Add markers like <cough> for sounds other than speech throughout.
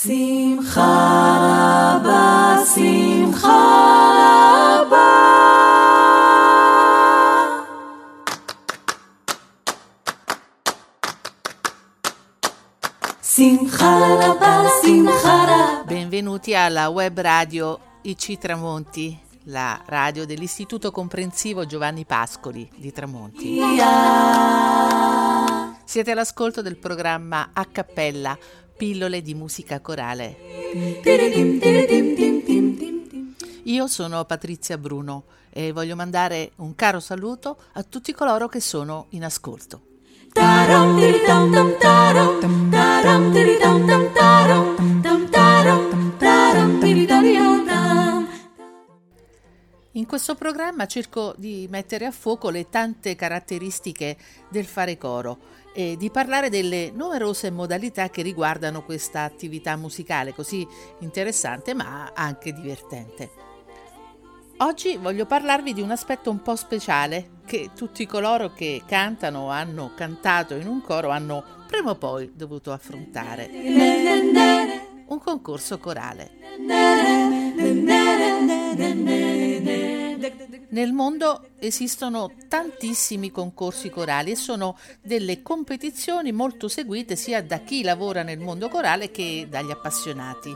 שמחה רבה, שמחה רבה. שמחה רבה, שמחה רבה. Benvenuti alla web radio IC Tramonti, la radio dell'Istituto Comprensivo Giovanni Pascoli di Tramonti. Siete all'ascolto del programma A Cappella, pillole di musica corale. Io sono Patrizia Bruno e voglio mandare un caro saluto a tutti coloro che sono in ascolto. In questo programma cerco di mettere a fuoco le tante caratteristiche del fare coro e di parlare delle numerose modalità che riguardano questa attività musicale così interessante ma anche divertente. Oggi voglio parlarvi di un aspetto un po' speciale che tutti coloro che cantano o hanno cantato in un coro hanno prima o poi dovuto affrontare. Un concorso corale. Nel mondo esistono tantissimi concorsi corali e sono delle competizioni molto seguite sia da chi lavora nel mondo corale che dagli appassionati.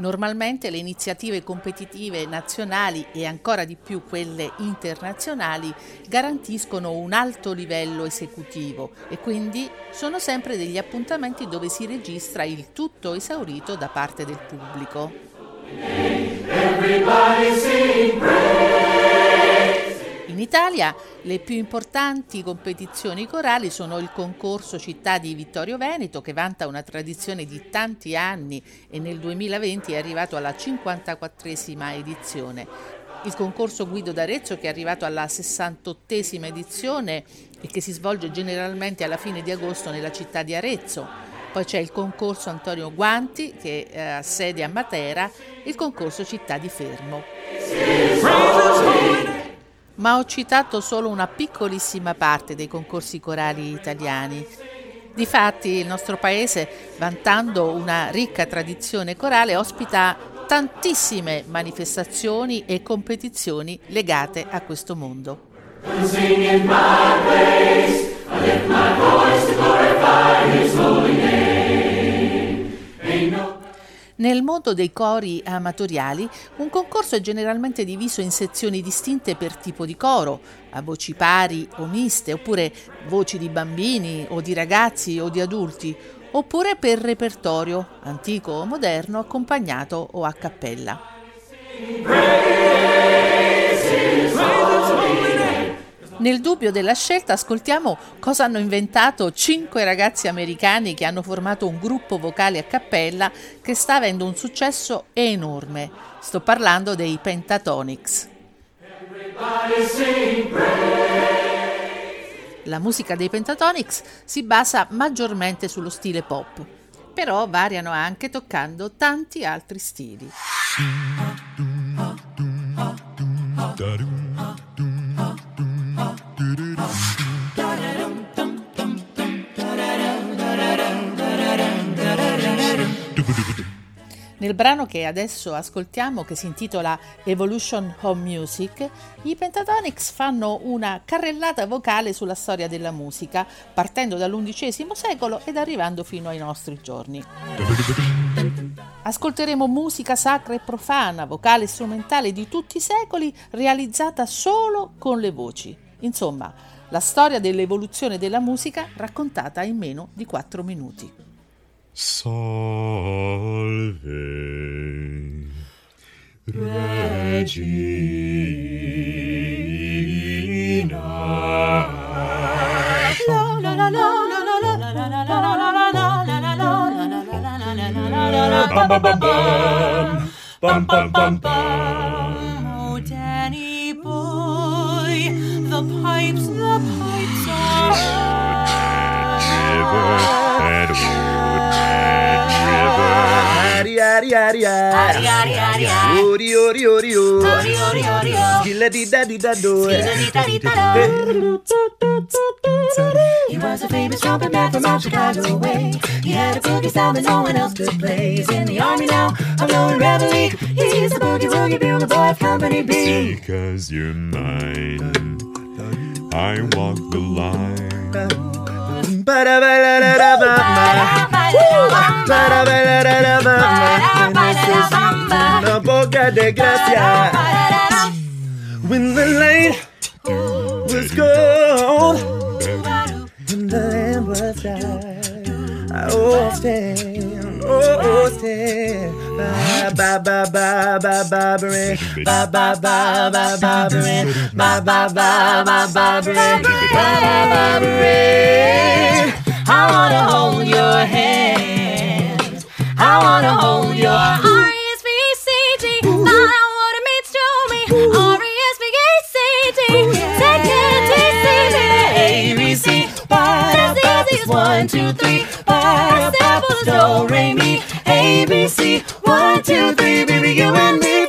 Normalmente le iniziative competitive nazionali e ancora di più quelle internazionali garantiscono un alto livello esecutivo e quindi sono sempre degli appuntamenti dove si registra il tutto esaurito da parte del pubblico. In Italia le più importanti competizioni corali sono il concorso Città di Vittorio Veneto che vanta una tradizione di tanti anni e nel 2020 è arrivato alla 54esima edizione. Il concorso Guido d'Arezzo che è arrivato alla 68esima edizione e che si svolge generalmente alla fine di agosto nella città di Arezzo. Poi c'è il concorso Antonio Guanti che eh, ha sede a Matera il concorso Città di Fermo ma ho citato solo una piccolissima parte dei concorsi corali italiani. Difatti il nostro paese, vantando una ricca tradizione corale, ospita tantissime manifestazioni e competizioni legate a questo mondo. Nel mondo dei cori amatoriali, un concorso è generalmente diviso in sezioni distinte per tipo di coro, a voci pari o miste, oppure voci di bambini o di ragazzi o di adulti, oppure per repertorio, antico o moderno, accompagnato o a cappella. Nel dubbio della scelta ascoltiamo cosa hanno inventato cinque ragazzi americani che hanno formato un gruppo vocale a cappella che sta avendo un successo enorme. Sto parlando dei Pentatonics. La musica dei Pentatonics si basa maggiormente sullo stile pop, però variano anche toccando tanti altri stili. Nel brano che adesso ascoltiamo, che si intitola Evolution Home Music, i Pentatonics fanno una carrellata vocale sulla storia della musica, partendo dall'undicesimo secolo ed arrivando fino ai nostri giorni. Ascolteremo musica sacra e profana, vocale e strumentale di tutti i secoli, realizzata solo con le voci. Insomma, la storia dell'evoluzione della musica raccontata in meno di 4 minuti. Salve Regina. La la la la la la la la la la bum bum bum bum bum bum bum bum River, that old red river. Addy, addy, ari Ari, ari, ari, ari. Ori ori ori o. Ori, ori, ori, o. Skilla di da di da do. Eh. Skilla-di-da-di-da-do. Eh. He was a famous trumpet man from out Chicago way. He had a boogie style that no one else could play. He's in the army now, I'm blowing reveille. He's the boogie woogie bugle boy of Company B. Because you're mine. I walk the line. Una de gracia. When the light was gold and the lamp was dark, I will stand, oh stand. Ba ba ba ba ba ba ba ba ba ba ba ba ba ba ba ba ba ba I wanna hold your hand. I wanna hold your R-E-S-V-E-C-T. One, two, three. Five simple as do, re, mi, A-B-C. One, two, three, baby, you and me.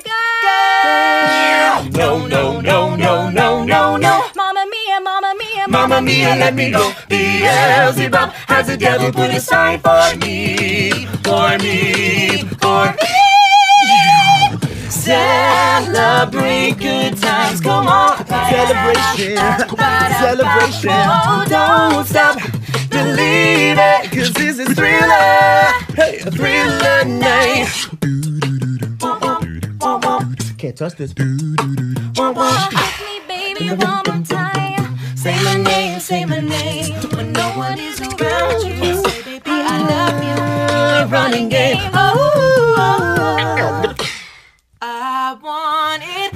No, no, no, no, no, no, no. Mamma mia, mamma mia, Mamma mia, let me go. Beelzebub has the devil put aside for me, for me. Celebrate good times, come on. Celebration, celebration. Oh, don't stop. Believe it, cause this is thriller. Hey, a thriller night. Can't touch this. Baby, one more time. Say my name, say my name. When no one is around you, say, baby, I love you. You ain't running game. Oh, oh, oh.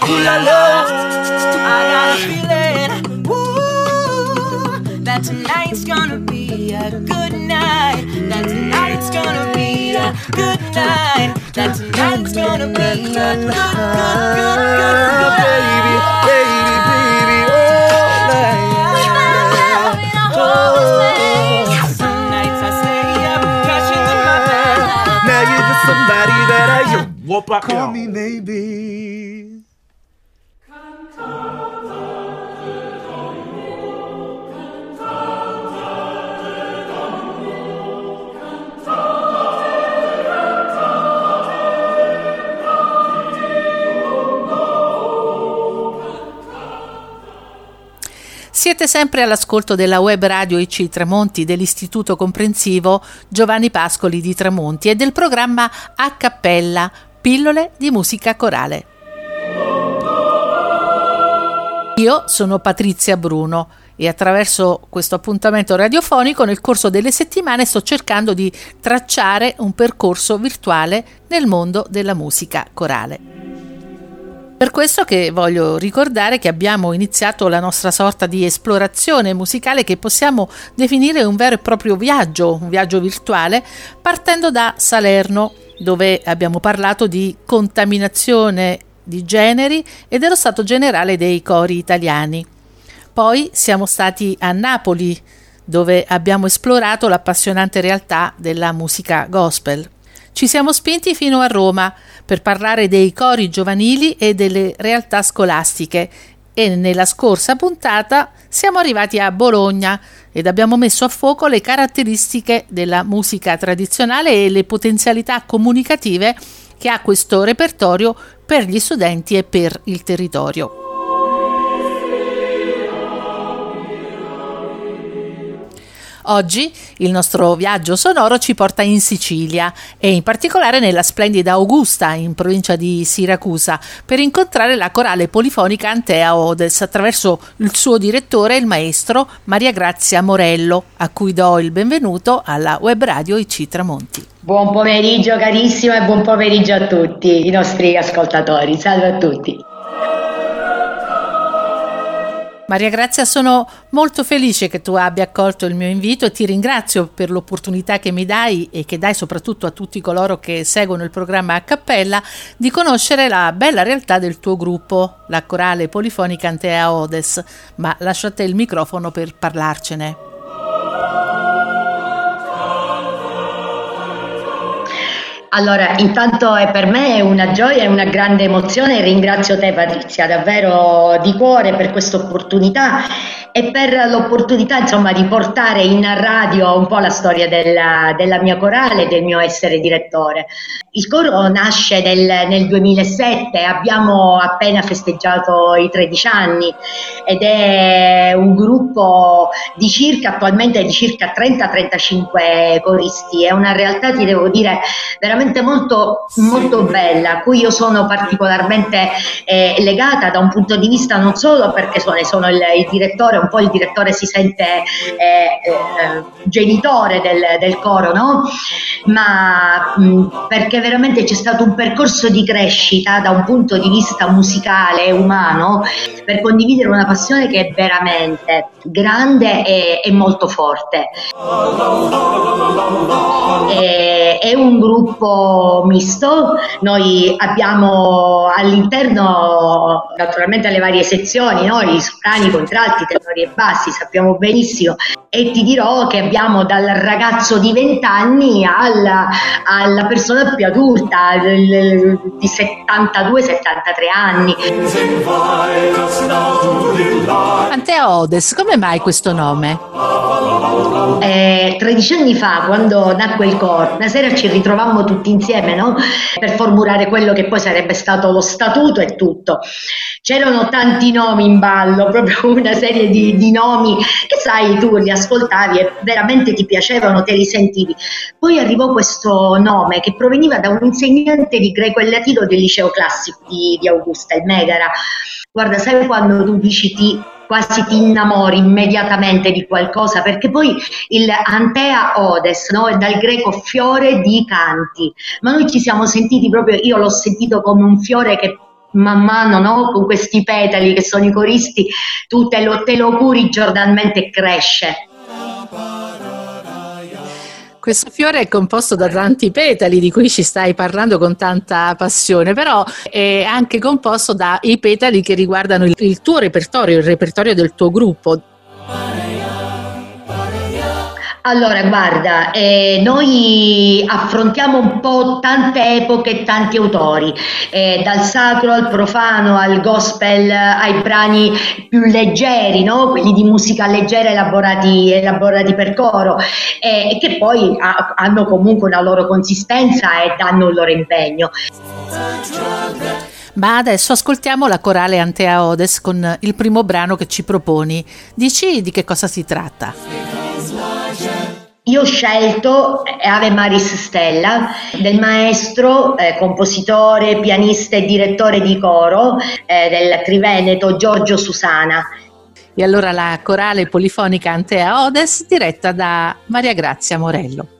ga, ga, ooh la la. I got a feeling, ooh, that tonight's gonna be a good night. That tonight's gonna be a good night. That tonight's gonna be a good, good, good, good, good, Baby, baby, baby, oh, night. Oh, oh, Some nights I stay up, crashing in. Now you're just somebody that I you call me maybe. Siete sempre all'ascolto della web radio IC Tramonti dell'Istituto Comprensivo Giovanni Pascoli di Tramonti e del programma A Cappella, pillole di musica corale. Io sono Patrizia Bruno e attraverso questo appuntamento radiofonico nel corso delle settimane sto cercando di tracciare un percorso virtuale nel mondo della musica corale. Per questo che voglio ricordare che abbiamo iniziato la nostra sorta di esplorazione musicale che possiamo definire un vero e proprio viaggio, un viaggio virtuale, partendo da Salerno, dove abbiamo parlato di contaminazione di generi e dello stato generale dei cori italiani. Poi siamo stati a Napoli, dove abbiamo esplorato l'appassionante realtà della musica gospel. Ci siamo spinti fino a Roma per parlare dei cori giovanili e delle realtà scolastiche e nella scorsa puntata siamo arrivati a Bologna ed abbiamo messo a fuoco le caratteristiche della musica tradizionale e le potenzialità comunicative che ha questo repertorio per gli studenti e per il territorio. Oggi il nostro viaggio sonoro ci porta in Sicilia e in particolare nella splendida Augusta, in provincia di Siracusa, per incontrare la corale polifonica Antea Odes attraverso il suo direttore, il maestro Maria Grazia Morello, a cui do il benvenuto alla web radio IC Tramonti. Buon pomeriggio carissimo e buon pomeriggio a tutti i nostri ascoltatori. Salve a tutti. Maria Grazia, sono molto felice che tu abbia accolto il mio invito e ti ringrazio per l'opportunità che mi dai e che dai soprattutto a tutti coloro che seguono il programma a cappella di conoscere la bella realtà del tuo gruppo, la corale polifonica Antea Odes. Ma lascio a te il microfono per parlarcene. Allora, intanto è per me una gioia e una grande emozione. Ringrazio te Patrizia davvero di cuore per questa opportunità e per l'opportunità insomma di portare in radio un po' la storia della, della mia corale e del mio essere direttore. Il coro nasce nel, nel 2007, abbiamo appena festeggiato i 13 anni ed è un gruppo di circa, attualmente di circa 30-35 coristi, è una realtà ti devo dire veramente molto, molto bella, a cui io sono particolarmente eh, legata da un punto di vista non solo perché sono, sono il, il direttore un po' il direttore si sente eh, eh, genitore del, del, coro, no? ma mh, perché veramente c'è stato un percorso di crescita da un punto di vista musicale e umano per condividere una passione che è veramente grande e, e molto forte. E, è un gruppo misto, noi abbiamo all'interno naturalmente le varie sezioni, no? i soprani, i contralti, tenori e bassi, sappiamo benissimo, e ti dirò che abbiamo dal ragazzo di 20 alla, alla persona più adulta, di 72-73 anni. Antea Odes, come mai questo nome? Eh, 13 anni fa, quando nacque il coro, una sera ci ritrovammo tutti insieme no? per formulare quello che poi sarebbe stato lo statuto e tutto. C'erano tanti nomi in ballo, proprio una serie di, di nomi che sai, tu li ascoltavi e veramente ti piacevano, te li sentivi. Poi arrivò questo nome che proveniva da un insegnante di greco e latino del liceo classico di, di Augusta, il Megara. Guarda, sai quando tu dici ti quasi ti innamori immediatamente di qualcosa, perché poi il Antea Odes no? è dal greco fiore di canti, ma noi ci siamo sentiti proprio, io l'ho sentito come un fiore che man mano no? con questi petali che sono i coristi, tu te lo, te lo curi giornalmente e cresce. Questo fiore è composto da tanti petali di cui ci stai parlando con tanta passione, però è anche composto dai petali che riguardano il, il tuo repertorio, il repertorio del tuo gruppo. Allora, guarda, eh, noi affrontiamo un po' tante epoche e tanti autori, eh, dal sacro al profano, al gospel, ai brani più leggeri, no? quelli di musica leggera elaborati, elaborati per coro, eh, che poi ha, hanno comunque una loro consistenza e danno il loro impegno. Ma adesso ascoltiamo la corale Antea Odes con il primo brano che ci proponi. Dici di che cosa si tratta? Io ho scelto eh, Ave Maris Stella del maestro, eh, compositore, pianista e direttore di coro eh, del Triveneto Giorgio Susana. E allora la corale polifonica Antea Odes diretta da Maria Grazia Morello.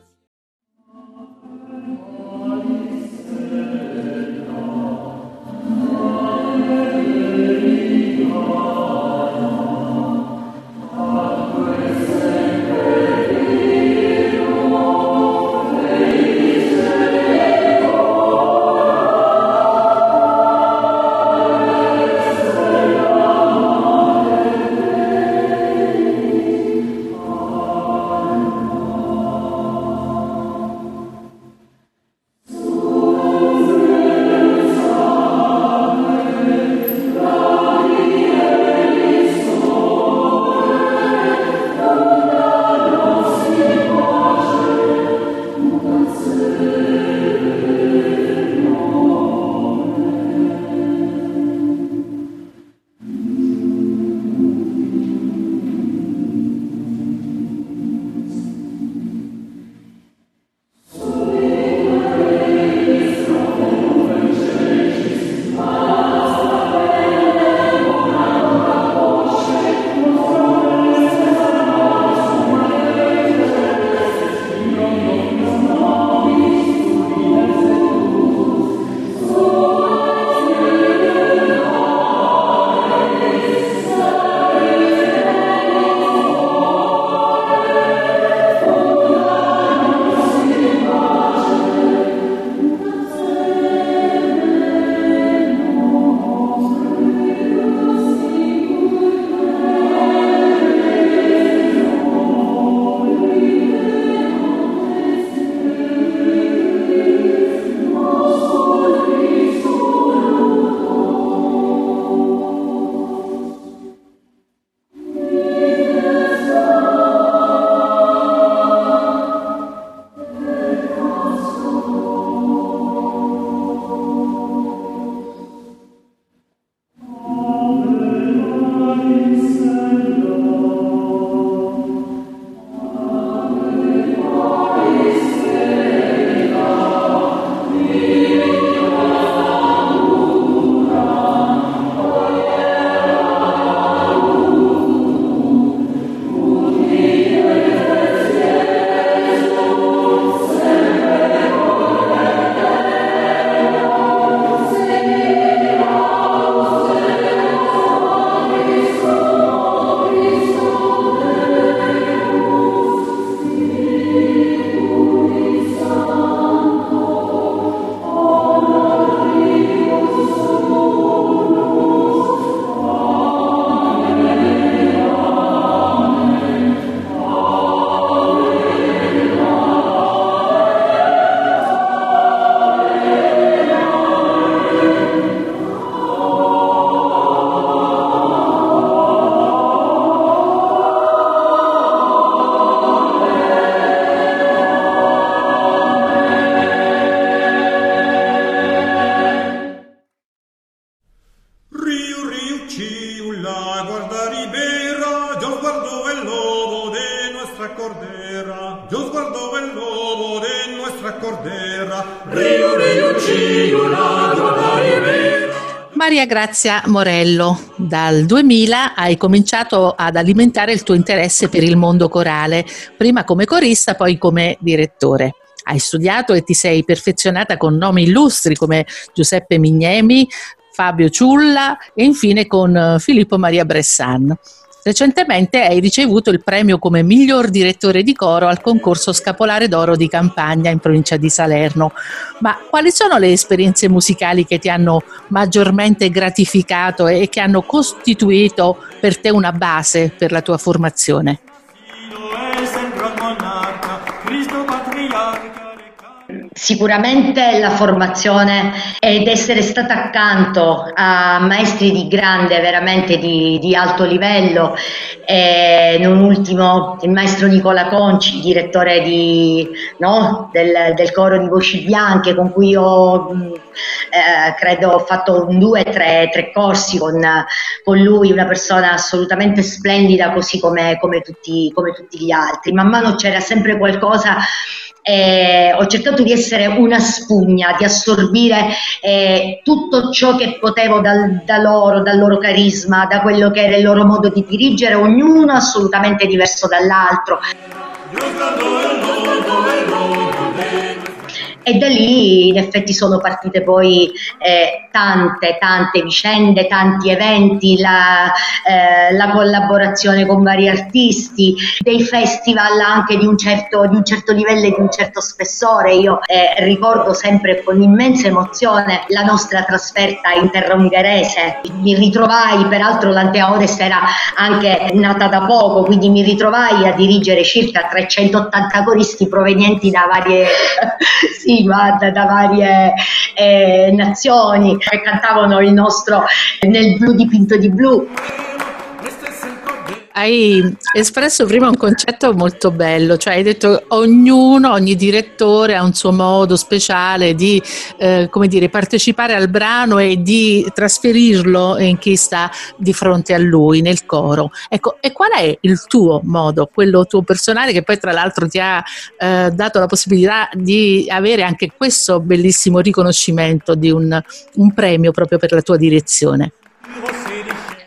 Cordera, Dios guardó el lobo de nuestra cordera. Rio, rio, cio, ladro. Maria Grazia Morello, dal 2000 hai cominciato ad alimentare il tuo interesse per il mondo corale, prima come corista, poi come direttore. Hai studiato e ti sei perfezionata con nomi illustri come Giuseppe Mignemi, Fabio Ciulla e infine con eh, Filippo Maria Bressan. Recentemente hai ricevuto il premio come miglior direttore di coro al concorso Scapolare d'Oro di Campagna in provincia di Salerno. Ma quali sono le esperienze musicali che ti hanno maggiormente gratificato e che hanno costituito per te una base per la tua formazione? Sicuramente la formazione ed essere stata accanto a maestri di grande, veramente di, di alto livello, e non ultimo il maestro Nicola Conci, direttore di, no, del, del, coro di Voci Bianche, con cui ho eh, credo ho fatto un due, tre, tre corsi con, con, lui, una persona assolutamente splendida, così come, come, tutti, come tutti gli altri. Man mano c'era sempre qualcosa eh, ho cercato di essere una spugna, di assorbire eh, tutto ciò che potevo dal, da loro, dal loro carisma, da quello che era il loro modo di dirigere, ognuno assolutamente diverso dall'altro e da lì in effetti sono partite poi eh, tante, tante vicende, tanti eventi, la, eh, la, collaborazione con vari artisti, dei festival anche di un certo, di un certo livello e di un certo spessore. Io eh, ricordo sempre con immensa emozione la nostra trasferta in terra ungherese. Mi ritrovai, peraltro l'Antea Odessa era anche nata da poco, quindi mi ritrovai a dirigere circa 380 coristi provenienti da varie <laughs> sì, guarda, da varie eh, nazioni. Che cantavano il nostro nel blu dipinto di blu hai espresso prima un concetto molto bello, cioè hai detto ognuno, ogni direttore ha un suo modo speciale di eh, dire, partecipare al brano e di trasferirlo in chi sta di fronte a lui nel coro. Ecco, e qual è il tuo modo, quello tuo personale che poi tra l'altro ti ha eh, dato la possibilità di avere anche questo bellissimo riconoscimento di un, un premio proprio per la tua direzione?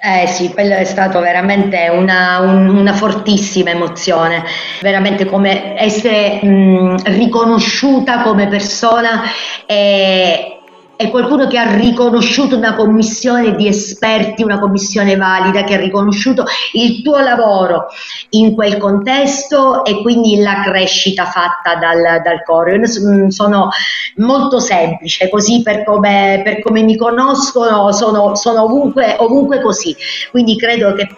Eh sì, quello è stato veramente una, un, una fortissima emozione, veramente come essere mh, riconosciuta come persona e, è qualcuno che ha riconosciuto una commissione di esperti, una commissione valida, che ha riconosciuto il tuo lavoro in quel contesto e quindi la crescita fatta dal, dal coro. Io sono molto semplice, così per come, per come mi conoscono sono, sono ovunque, ovunque così, quindi credo che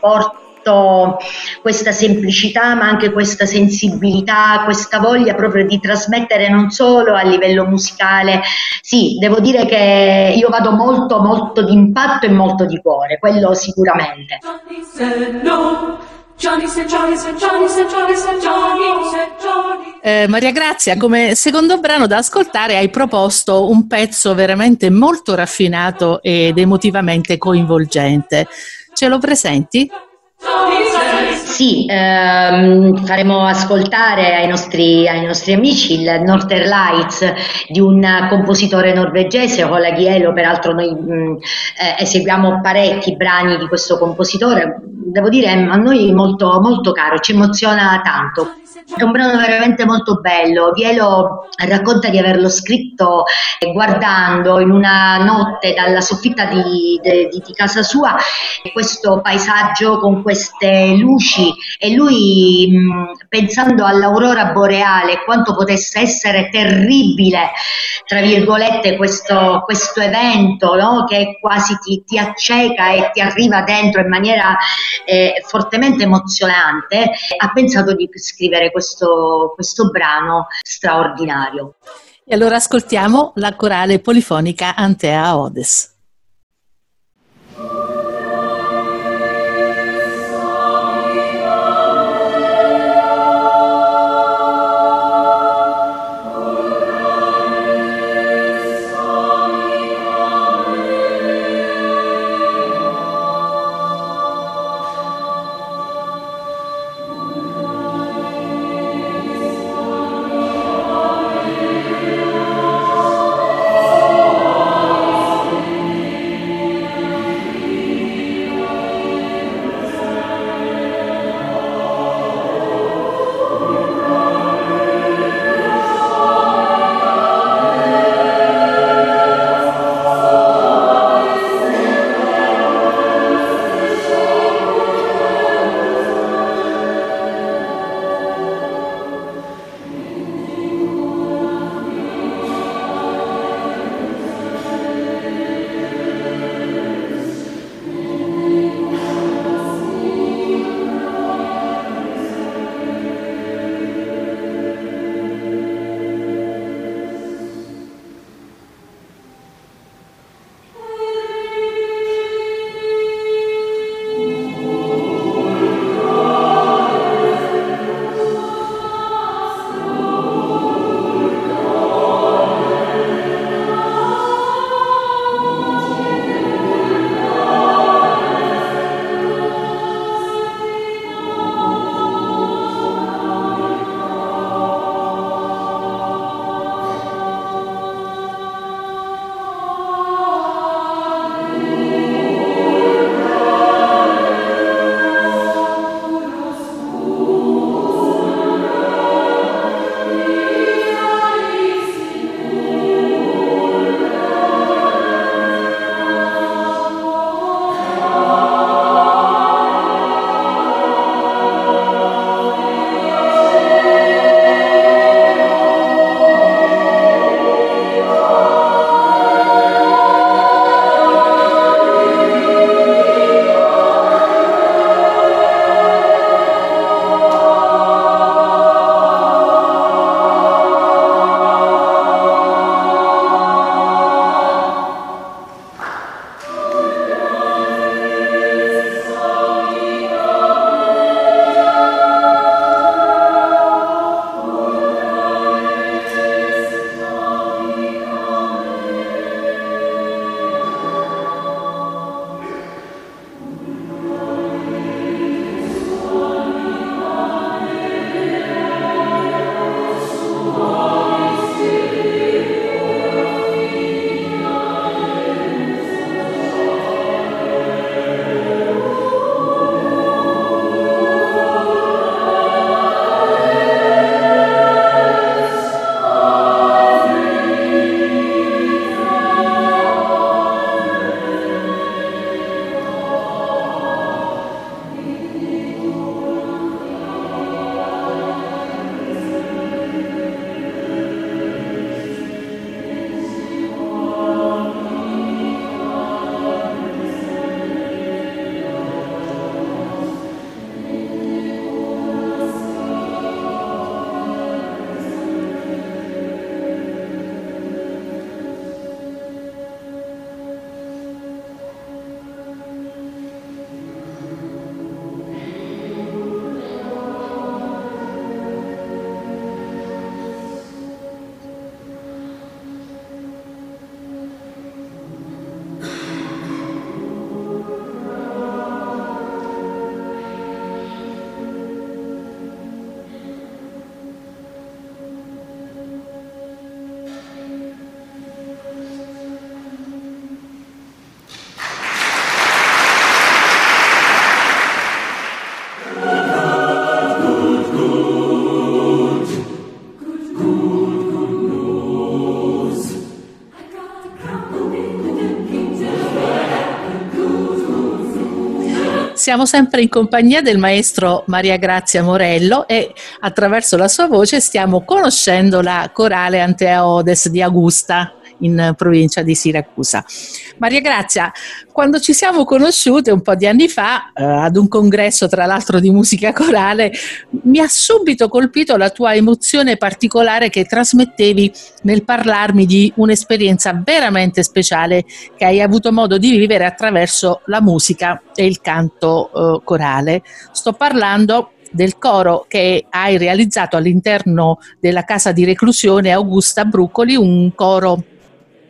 porto questa semplicità ma anche questa sensibilità, questa voglia proprio di trasmettere non solo a livello musicale, sì, devo dire che io vado molto molto di impatto e molto di cuore, quello sicuramente. Eh, Maria Grazia, come secondo brano da ascoltare hai proposto un pezzo veramente molto raffinato ed emotivamente coinvolgente. Ce lo presenti? Sì, ehm, faremo ascoltare ai nostri, ai nostri, amici il Northern Lights di un compositore norvegese, Ola Ghielo, peraltro noi mh, mm, eh, eseguiamo parecchi brani di questo compositore, devo dire a noi molto, molto caro, ci emoziona tanto. È un brano veramente molto bello. Vielo racconta di averlo scritto guardando in una notte dalla soffitta di, di, di casa sua questo paesaggio con queste luci e lui mh, pensando all'aurora boreale, quanto potesse essere terribile, tra virgolette, questo, questo evento no? che quasi ti, ti, acceca e ti arriva dentro in maniera eh, fortemente emozionante, ha pensato di scrivere questo, questo brano straordinario. E allora ascoltiamo la corale polifonica Antea Odes. Siamo sempre in compagnia del maestro Maria Grazia Morello e attraverso la sua voce stiamo conoscendo la corale Antea Odes di Augusta in provincia di Siracusa. Maria Grazia, quando ci siamo conosciute un po' di anni fa, eh, ad un congresso tra l'altro di musica corale, mi ha subito colpito la tua emozione particolare che trasmettevi nel parlarmi di un'esperienza veramente speciale che hai avuto modo di vivere attraverso la musica e il canto eh, corale. Sto parlando del coro che hai realizzato all'interno della casa di reclusione Augusta Bruccoli, un coro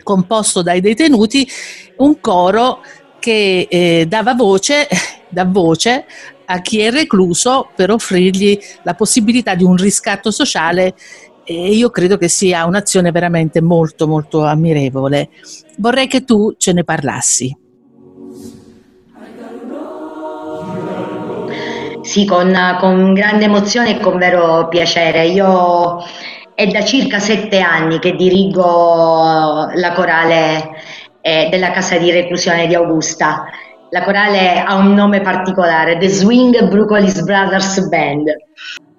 composto dai detenuti, un coro che eh, dava voce, <laughs> dà voce a chi è recluso per offrirgli la possibilità di un riscatto sociale e io credo che sia un'azione veramente molto molto ammirevole. Vorrei che tu ce ne parlassi. Sì, con, con grande emozione e con vero piacere. Io è da circa sette anni che dirigo la corale eh, della casa di reclusione di Augusta. La corale ha un nome particolare, The Swing Brucolis Brothers Band.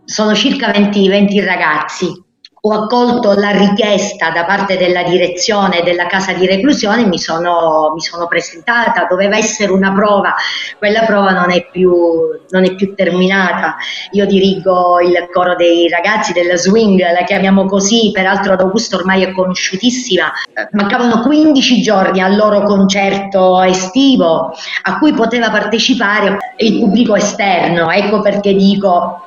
Sono circa 20, 20 ragazzi ho accolto la richiesta da parte della direzione della casa di reclusione mi sono, mi sono presentata, doveva essere una prova, quella prova non è, più, non è più terminata. Io dirigo il coro dei ragazzi della swing, la chiamiamo così, peraltro ad Augusto ormai è conosciutissima. Mancavano 15 giorni al loro concerto estivo a cui poteva partecipare il pubblico esterno, ecco perché dico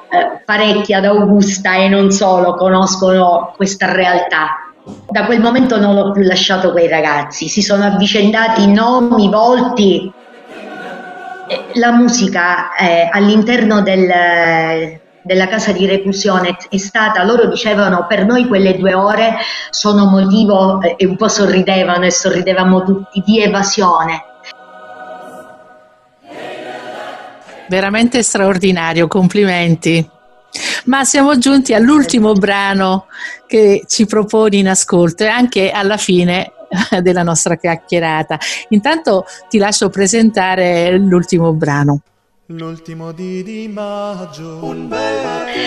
parecchi ad Augusta e non solo conoscono questa realtà. Da quel momento non l'ho più lasciato quei ragazzi, si sono avvicendati nomi, volti. La musica eh, all'interno del, della casa di reclusione è stata, loro dicevano per noi quelle due ore sono motivo, eh, e un po' sorridevano e sorridevamo tutti, di evasione. Veramente straordinario, complimenti. Ma siamo giunti all'ultimo brano che ci proponi in ascolto e anche alla fine <laughs> della nostra chiacchierata. Intanto ti lascio presentare l'ultimo brano. L'ultimo di Di Maggio.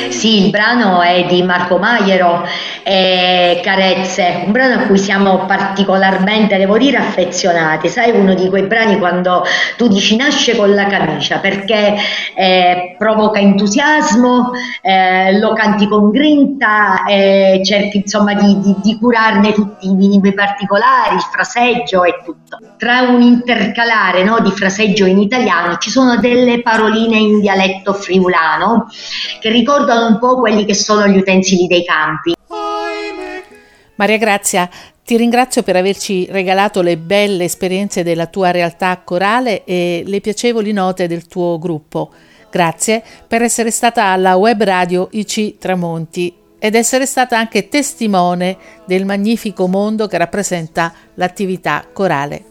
Sì, il brano è di Marco Maiero, Carezze, un brano a cui siamo particolarmente, devo dire, affezionati. Sai, uno di quei brani quando tu dici nasce con la camicia perché eh, provoca entusiasmo, eh, lo canti con grinta, eh, cerchi insomma di, di, di curarne tutti i minimi particolari, il fraseggio e tutto. Tra un intercalare no, di fraseggio in italiano ci sono delle parole paroline in dialetto friulano che ricordano un po' quelli che sono gli utensili dei campi. Maria Grazia, ti ringrazio per averci regalato le belle esperienze della tua realtà corale e le piacevoli note del tuo gruppo. Grazie per essere stata alla web radio IC Tramonti ed essere stata anche testimone del magnifico mondo che rappresenta l'attività corale.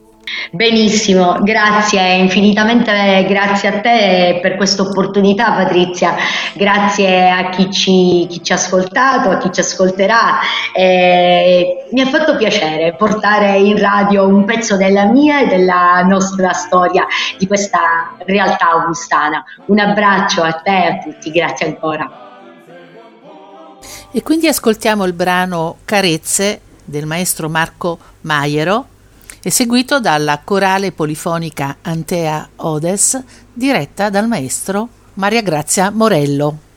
Benissimo, grazie, infinitamente grazie a te per questa opportunità Patrizia, grazie a chi ci, chi ci, ha ascoltato, a chi ci ascolterà. Eh, mi ha fatto piacere portare in radio un pezzo della mia e della nostra storia, di questa realtà augustana. Un abbraccio a te e a tutti, grazie ancora. E quindi ascoltiamo il brano Carezze del maestro Marco Maiero eseguito dalla corale polifonica Antea Odes, diretta dal maestro Maria Grazia Morello.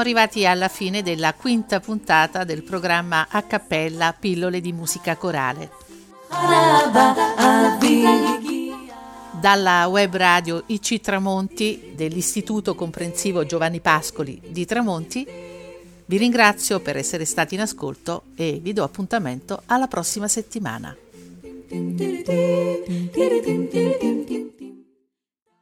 Arrivati alla fine della quinta puntata del programma a cappella Pillole di musica corale. Dalla web radio IC Tramonti dell'Istituto Comprensivo Giovanni Pascoli di Tramonti vi ringrazio per essere stati in ascolto e vi do appuntamento alla prossima settimana.